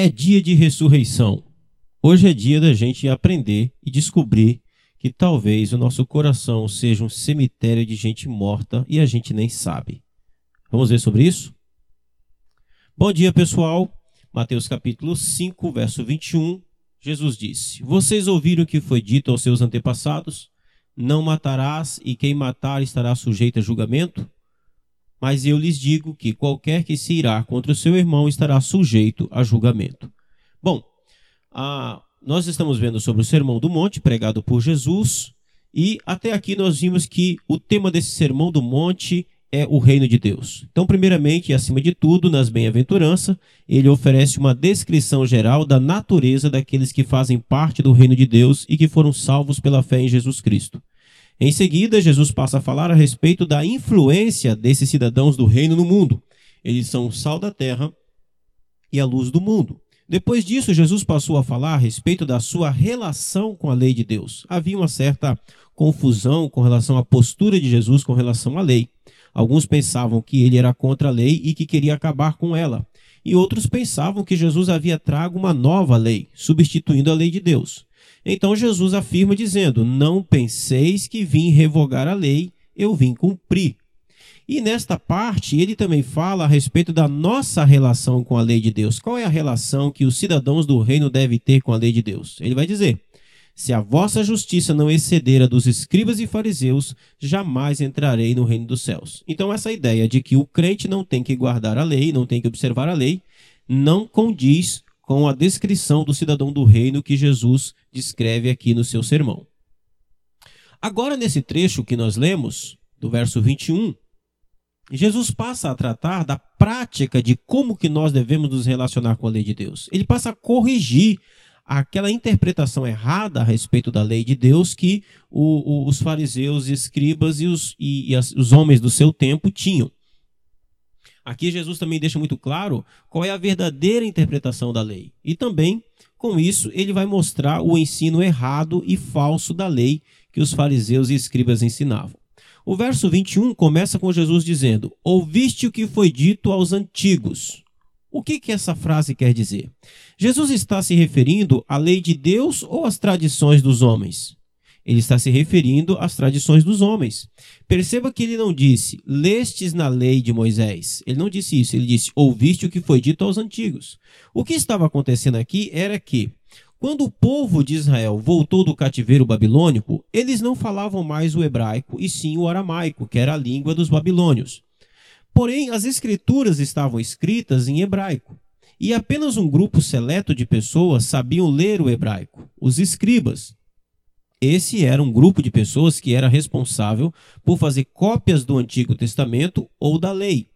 É dia de ressurreição. Hoje é dia da gente aprender e descobrir que talvez o nosso coração seja um cemitério de gente morta e a gente nem sabe. Vamos ver sobre isso? Bom dia, pessoal. Mateus capítulo 5, verso 21. Jesus disse: Vocês ouviram o que foi dito aos seus antepassados? Não matarás, e quem matar estará sujeito a julgamento? Mas eu lhes digo que qualquer que se irá contra o seu irmão estará sujeito a julgamento. Bom, a, nós estamos vendo sobre o Sermão do Monte, pregado por Jesus, e até aqui nós vimos que o tema desse Sermão do Monte é o reino de Deus. Então, primeiramente e acima de tudo, nas bem-aventuranças, ele oferece uma descrição geral da natureza daqueles que fazem parte do reino de Deus e que foram salvos pela fé em Jesus Cristo. Em seguida, Jesus passa a falar a respeito da influência desses cidadãos do reino no mundo. Eles são o sal da terra e a luz do mundo. Depois disso, Jesus passou a falar a respeito da sua relação com a lei de Deus. Havia uma certa confusão com relação à postura de Jesus com relação à lei. Alguns pensavam que ele era contra a lei e que queria acabar com ela. E outros pensavam que Jesus havia trago uma nova lei, substituindo a lei de Deus. Então Jesus afirma dizendo: Não penseis que vim revogar a lei, eu vim cumprir. E nesta parte, ele também fala a respeito da nossa relação com a lei de Deus. Qual é a relação que os cidadãos do reino devem ter com a lei de Deus? Ele vai dizer: Se a vossa justiça não exceder a dos escribas e fariseus, jamais entrarei no reino dos céus. Então, essa ideia de que o crente não tem que guardar a lei, não tem que observar a lei, não condiz com a descrição do cidadão do reino que Jesus descreve aqui no seu sermão. Agora, nesse trecho que nós lemos, do verso 21, Jesus passa a tratar da prática de como que nós devemos nos relacionar com a lei de Deus. Ele passa a corrigir aquela interpretação errada a respeito da lei de Deus que o, o, os fariseus, escribas e, os, e, e as, os homens do seu tempo tinham. Aqui Jesus também deixa muito claro qual é a verdadeira interpretação da lei. E também, com isso, ele vai mostrar o ensino errado e falso da lei que os fariseus e escribas ensinavam. O verso 21 começa com Jesus dizendo: Ouviste o que foi dito aos antigos. O que, que essa frase quer dizer? Jesus está se referindo à lei de Deus ou às tradições dos homens? Ele está se referindo às tradições dos homens. Perceba que ele não disse, lestes na lei de Moisés. Ele não disse isso, ele disse, ouviste o que foi dito aos antigos. O que estava acontecendo aqui era que, quando o povo de Israel voltou do cativeiro babilônico, eles não falavam mais o hebraico e sim o aramaico, que era a língua dos babilônios. Porém, as escrituras estavam escritas em hebraico. E apenas um grupo seleto de pessoas sabiam ler o hebraico, os escribas. Esse era um grupo de pessoas que era responsável por fazer cópias do Antigo Testamento ou da lei.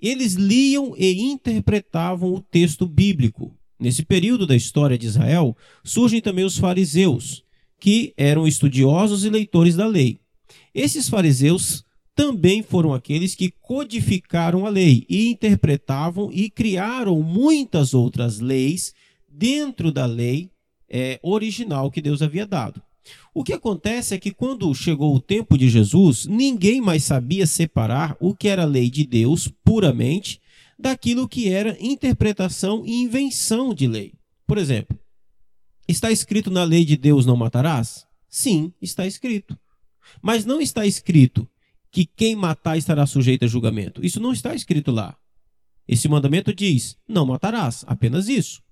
Eles liam e interpretavam o texto bíblico. Nesse período da história de Israel, surgem também os fariseus, que eram estudiosos e leitores da lei. Esses fariseus também foram aqueles que codificaram a lei e interpretavam e criaram muitas outras leis dentro da lei é, original que Deus havia dado. O que acontece é que quando chegou o tempo de Jesus, ninguém mais sabia separar o que era lei de Deus puramente daquilo que era interpretação e invenção de lei. Por exemplo, está escrito na lei de Deus não matarás? Sim, está escrito. Mas não está escrito que quem matar estará sujeito a julgamento. Isso não está escrito lá. Esse mandamento diz: não matarás, apenas isso.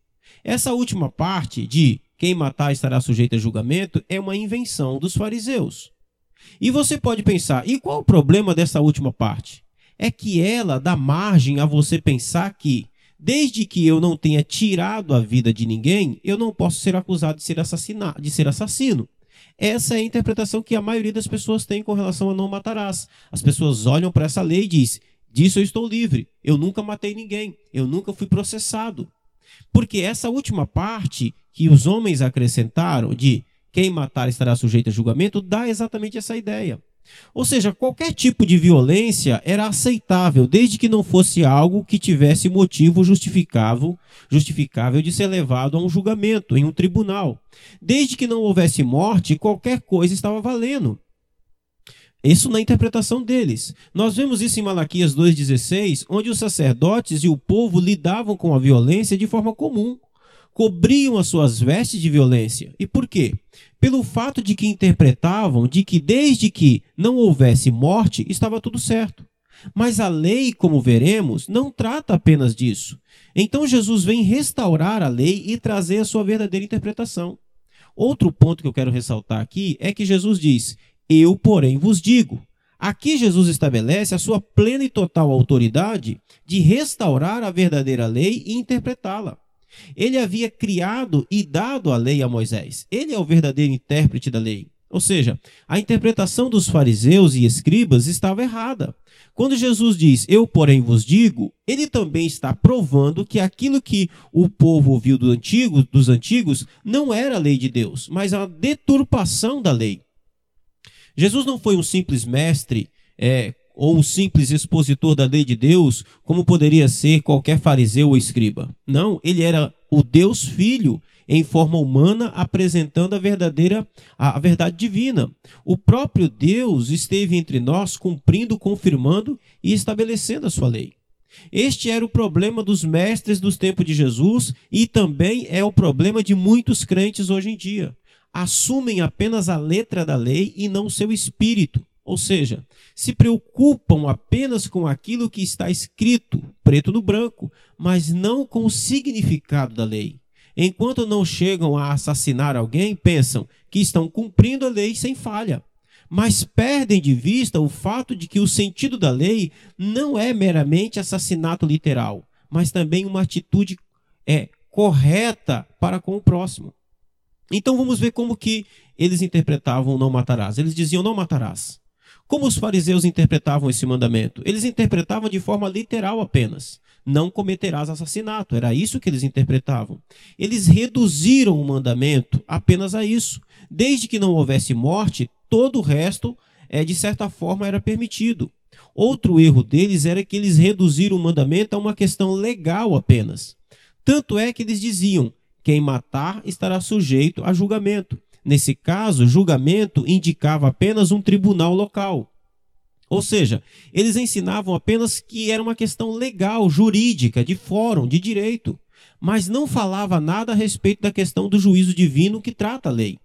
Essa última parte de quem matar estará sujeito a julgamento é uma invenção dos fariseus. E você pode pensar, e qual o problema dessa última parte? É que ela dá margem a você pensar que, desde que eu não tenha tirado a vida de ninguém, eu não posso ser acusado de ser, de ser assassino. Essa é a interpretação que a maioria das pessoas tem com relação a não matarás. As pessoas olham para essa lei e dizem: disso eu estou livre, eu nunca matei ninguém, eu nunca fui processado. Porque essa última parte que os homens acrescentaram de quem matar estará sujeito a julgamento dá exatamente essa ideia. Ou seja, qualquer tipo de violência era aceitável, desde que não fosse algo que tivesse motivo justificável, justificável de ser levado a um julgamento em um tribunal. Desde que não houvesse morte, qualquer coisa estava valendo. Isso na interpretação deles. Nós vemos isso em Malaquias 2,16, onde os sacerdotes e o povo lidavam com a violência de forma comum. cobriam as suas vestes de violência. E por quê? Pelo fato de que interpretavam de que desde que não houvesse morte, estava tudo certo. Mas a lei, como veremos, não trata apenas disso. Então Jesus vem restaurar a lei e trazer a sua verdadeira interpretação. Outro ponto que eu quero ressaltar aqui é que Jesus diz: Eu, porém, vos digo. Aqui Jesus estabelece a sua plena e total autoridade de restaurar a verdadeira lei e interpretá-la. Ele havia criado e dado a lei a Moisés. Ele é o verdadeiro intérprete da lei. Ou seja, a interpretação dos fariseus e escribas estava errada. Quando Jesus diz, Eu, porém, vos digo, ele também está provando que aquilo que o povo ouviu do antigo, dos antigos não era a lei de Deus, mas a deturpação da lei. Jesus não foi um simples mestre é, ou um simples expositor da lei de Deus, como poderia ser qualquer fariseu ou escriba. Não, ele era o Deus Filho em forma humana, apresentando a verdadeira a, a verdade divina. O próprio Deus esteve entre nós, cumprindo, confirmando e estabelecendo a sua lei. Este era o problema dos mestres dos tempos de Jesus e também é o problema de muitos crentes hoje em dia. Assumem apenas a letra da lei e não seu espírito. Ou seja, se preocupam apenas com aquilo que está escrito, preto no branco, mas não com o significado da lei. Enquanto não chegam a assassinar alguém, pensam que estão cumprindo a lei sem falha. Mas perdem de vista o fato de que o sentido da lei não é meramente assassinato literal, mas também uma atitude é correta para com o próximo. Então vamos ver como que eles interpretavam não matarás. Eles diziam não matarás. Como os fariseus interpretavam esse mandamento? Eles interpretavam de forma literal apenas não cometerás assassinato. Era isso que eles interpretavam. Eles reduziram o mandamento apenas a isso. Desde que não houvesse morte, todo o resto, é, de certa forma, era permitido. Outro erro deles era que eles reduziram o mandamento a uma questão legal apenas. Tanto é que eles diziam: quem matar estará sujeito a julgamento. Nesse caso, julgamento indicava apenas um tribunal local. Ou seja, eles ensinavam apenas que era uma questão legal, jurídica, de fórum, de direito, mas não falava nada a respeito da questão do juízo divino que trata a lei.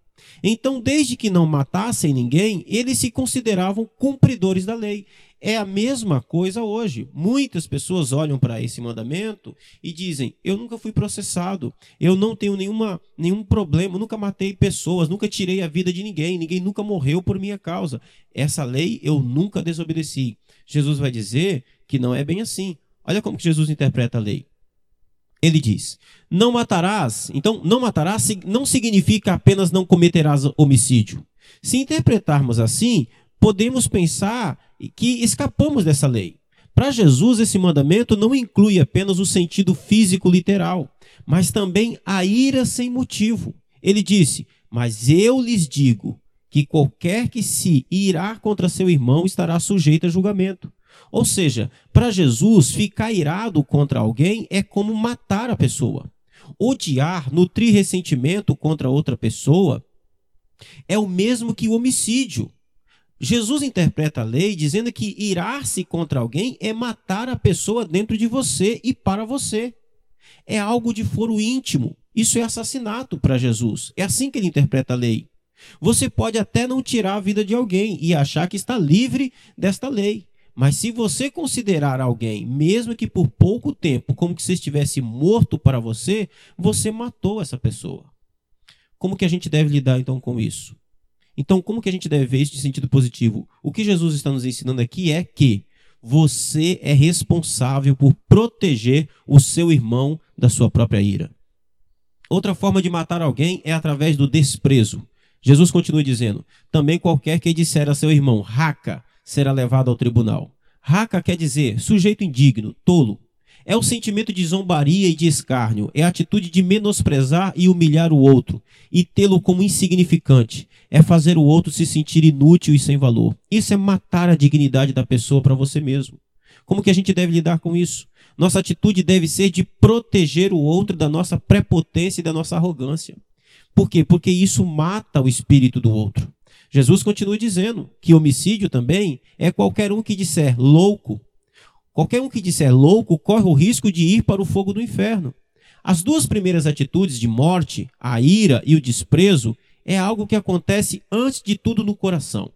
Então, desde que não matassem ninguém, eles se consideravam cumpridores da lei. É a mesma coisa hoje. Muitas pessoas olham para esse mandamento e dizem: Eu nunca fui processado, eu não tenho nenhuma, nenhum problema, nunca matei pessoas, nunca tirei a vida de ninguém, ninguém nunca morreu por minha causa. Essa lei eu nunca desobedeci. Jesus vai dizer que não é bem assim. Olha como que Jesus interpreta a lei. Ele diz: Não matarás. Então, não matarás não significa apenas não cometerás homicídio. Se interpretarmos assim, podemos pensar que escapamos dessa lei. Para Jesus, esse mandamento não inclui apenas o sentido físico literal, mas também a ira sem motivo. Ele disse: Mas eu lhes digo que qualquer que se irar contra seu irmão estará sujeito a julgamento. Ou seja, para Jesus, ficar irado contra alguém é como matar a pessoa. Odiar, nutrir ressentimento contra outra pessoa é o mesmo que o homicídio. Jesus interpreta a lei dizendo que irar-se contra alguém é matar a pessoa dentro de você e para você. É algo de foro íntimo. Isso é assassinato para Jesus. É assim que ele interpreta a lei. Você pode até não tirar a vida de alguém e achar que está livre desta lei. Mas se você considerar alguém, mesmo que por pouco tempo, como que se estivesse morto para você, você matou essa pessoa. Como que a gente deve lidar então com isso? Então, como que a gente deve ver isso de sentido positivo? O que Jesus está nos ensinando aqui é que você é responsável por proteger o seu irmão da sua própria ira. Outra forma de matar alguém é através do desprezo. Jesus continua dizendo: também qualquer que disser a seu irmão, raca, será levado ao tribunal. Raca quer dizer sujeito indigno, tolo, é o sentimento de zombaria e de escárnio, é a atitude de menosprezar e humilhar o outro e tê-lo como insignificante, é fazer o outro se sentir inútil e sem valor. Isso é matar a dignidade da pessoa para você mesmo. Como que a gente deve lidar com isso? Nossa atitude deve ser de proteger o outro da nossa prepotência e da nossa arrogância. Por quê? Porque isso mata o espírito do outro. Jesus continua dizendo que homicídio também é qualquer um que disser louco Qualquer um que disser louco corre o risco de ir para o fogo do inferno. As duas primeiras atitudes de morte, a ira e o desprezo, é algo que acontece antes de tudo no coração.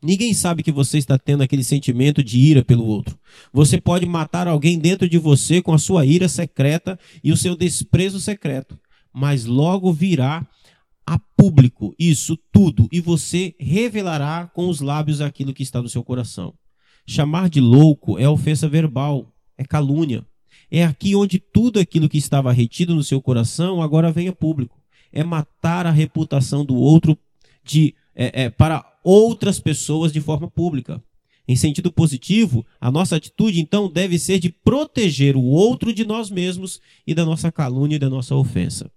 Ninguém sabe que você está tendo aquele sentimento de ira pelo outro. Você pode matar alguém dentro de você com a sua ira secreta e o seu desprezo secreto, mas logo virá a público isso tudo e você revelará com os lábios aquilo que está no seu coração. Chamar de louco é ofensa verbal, é calúnia. É aqui onde tudo aquilo que estava retido no seu coração agora vem a público. É matar a reputação do outro de, é, é, para outras pessoas de forma pública. Em sentido positivo, a nossa atitude então deve ser de proteger o outro de nós mesmos e da nossa calúnia e da nossa ofensa.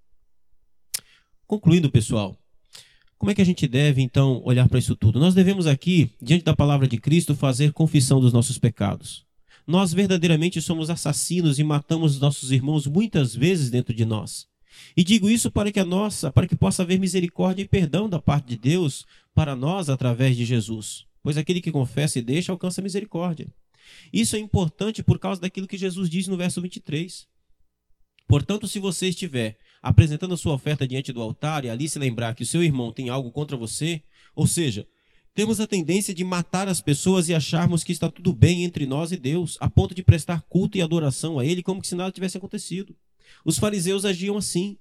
Concluindo, pessoal, como é que a gente deve então olhar para isso tudo? Nós devemos aqui, diante da palavra de Cristo, fazer confissão dos nossos pecados. Nós verdadeiramente somos assassinos e matamos nossos irmãos muitas vezes dentro de nós. E digo isso para que a nossa, para que possa haver misericórdia e perdão da parte de Deus para nós através de Jesus. Pois aquele que confessa e deixa alcança misericórdia. Isso é importante por causa daquilo que Jesus diz no verso 23. Portanto, se você estiver apresentando a sua oferta diante do altar e ali se lembrar que o seu irmão tem algo contra você, ou seja, temos a tendência de matar as pessoas e acharmos que está tudo bem entre nós e Deus, a ponto de prestar culto e adoração a Ele como se nada tivesse acontecido. Os fariseus agiam assim,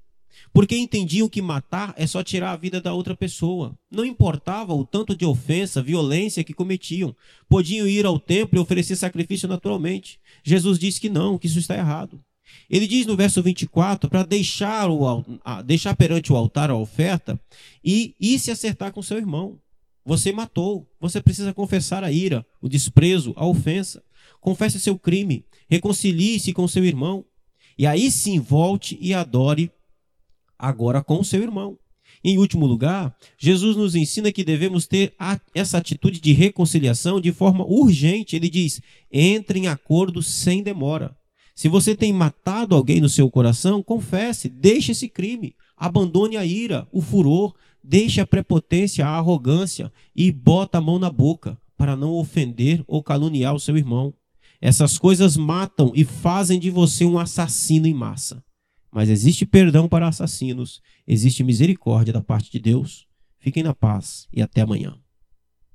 porque entendiam que matar é só tirar a vida da outra pessoa. Não importava o tanto de ofensa, violência que cometiam. Podiam ir ao templo e oferecer sacrifício naturalmente. Jesus disse que não, que isso está errado. Ele diz no verso 24 para deixar, o, deixar perante o altar a oferta e ir se acertar com seu irmão. Você matou, você precisa confessar a ira, o desprezo, a ofensa. Confesse seu crime, reconcilie-se com seu irmão. E aí sim volte e adore agora com seu irmão. Em último lugar, Jesus nos ensina que devemos ter essa atitude de reconciliação de forma urgente. Ele diz: entre em acordo sem demora. Se você tem matado alguém no seu coração, confesse, deixe esse crime, abandone a ira, o furor, deixe a prepotência, a arrogância e bota a mão na boca para não ofender ou caluniar o seu irmão. Essas coisas matam e fazem de você um assassino em massa. Mas existe perdão para assassinos, existe misericórdia da parte de Deus. Fiquem na paz e até amanhã.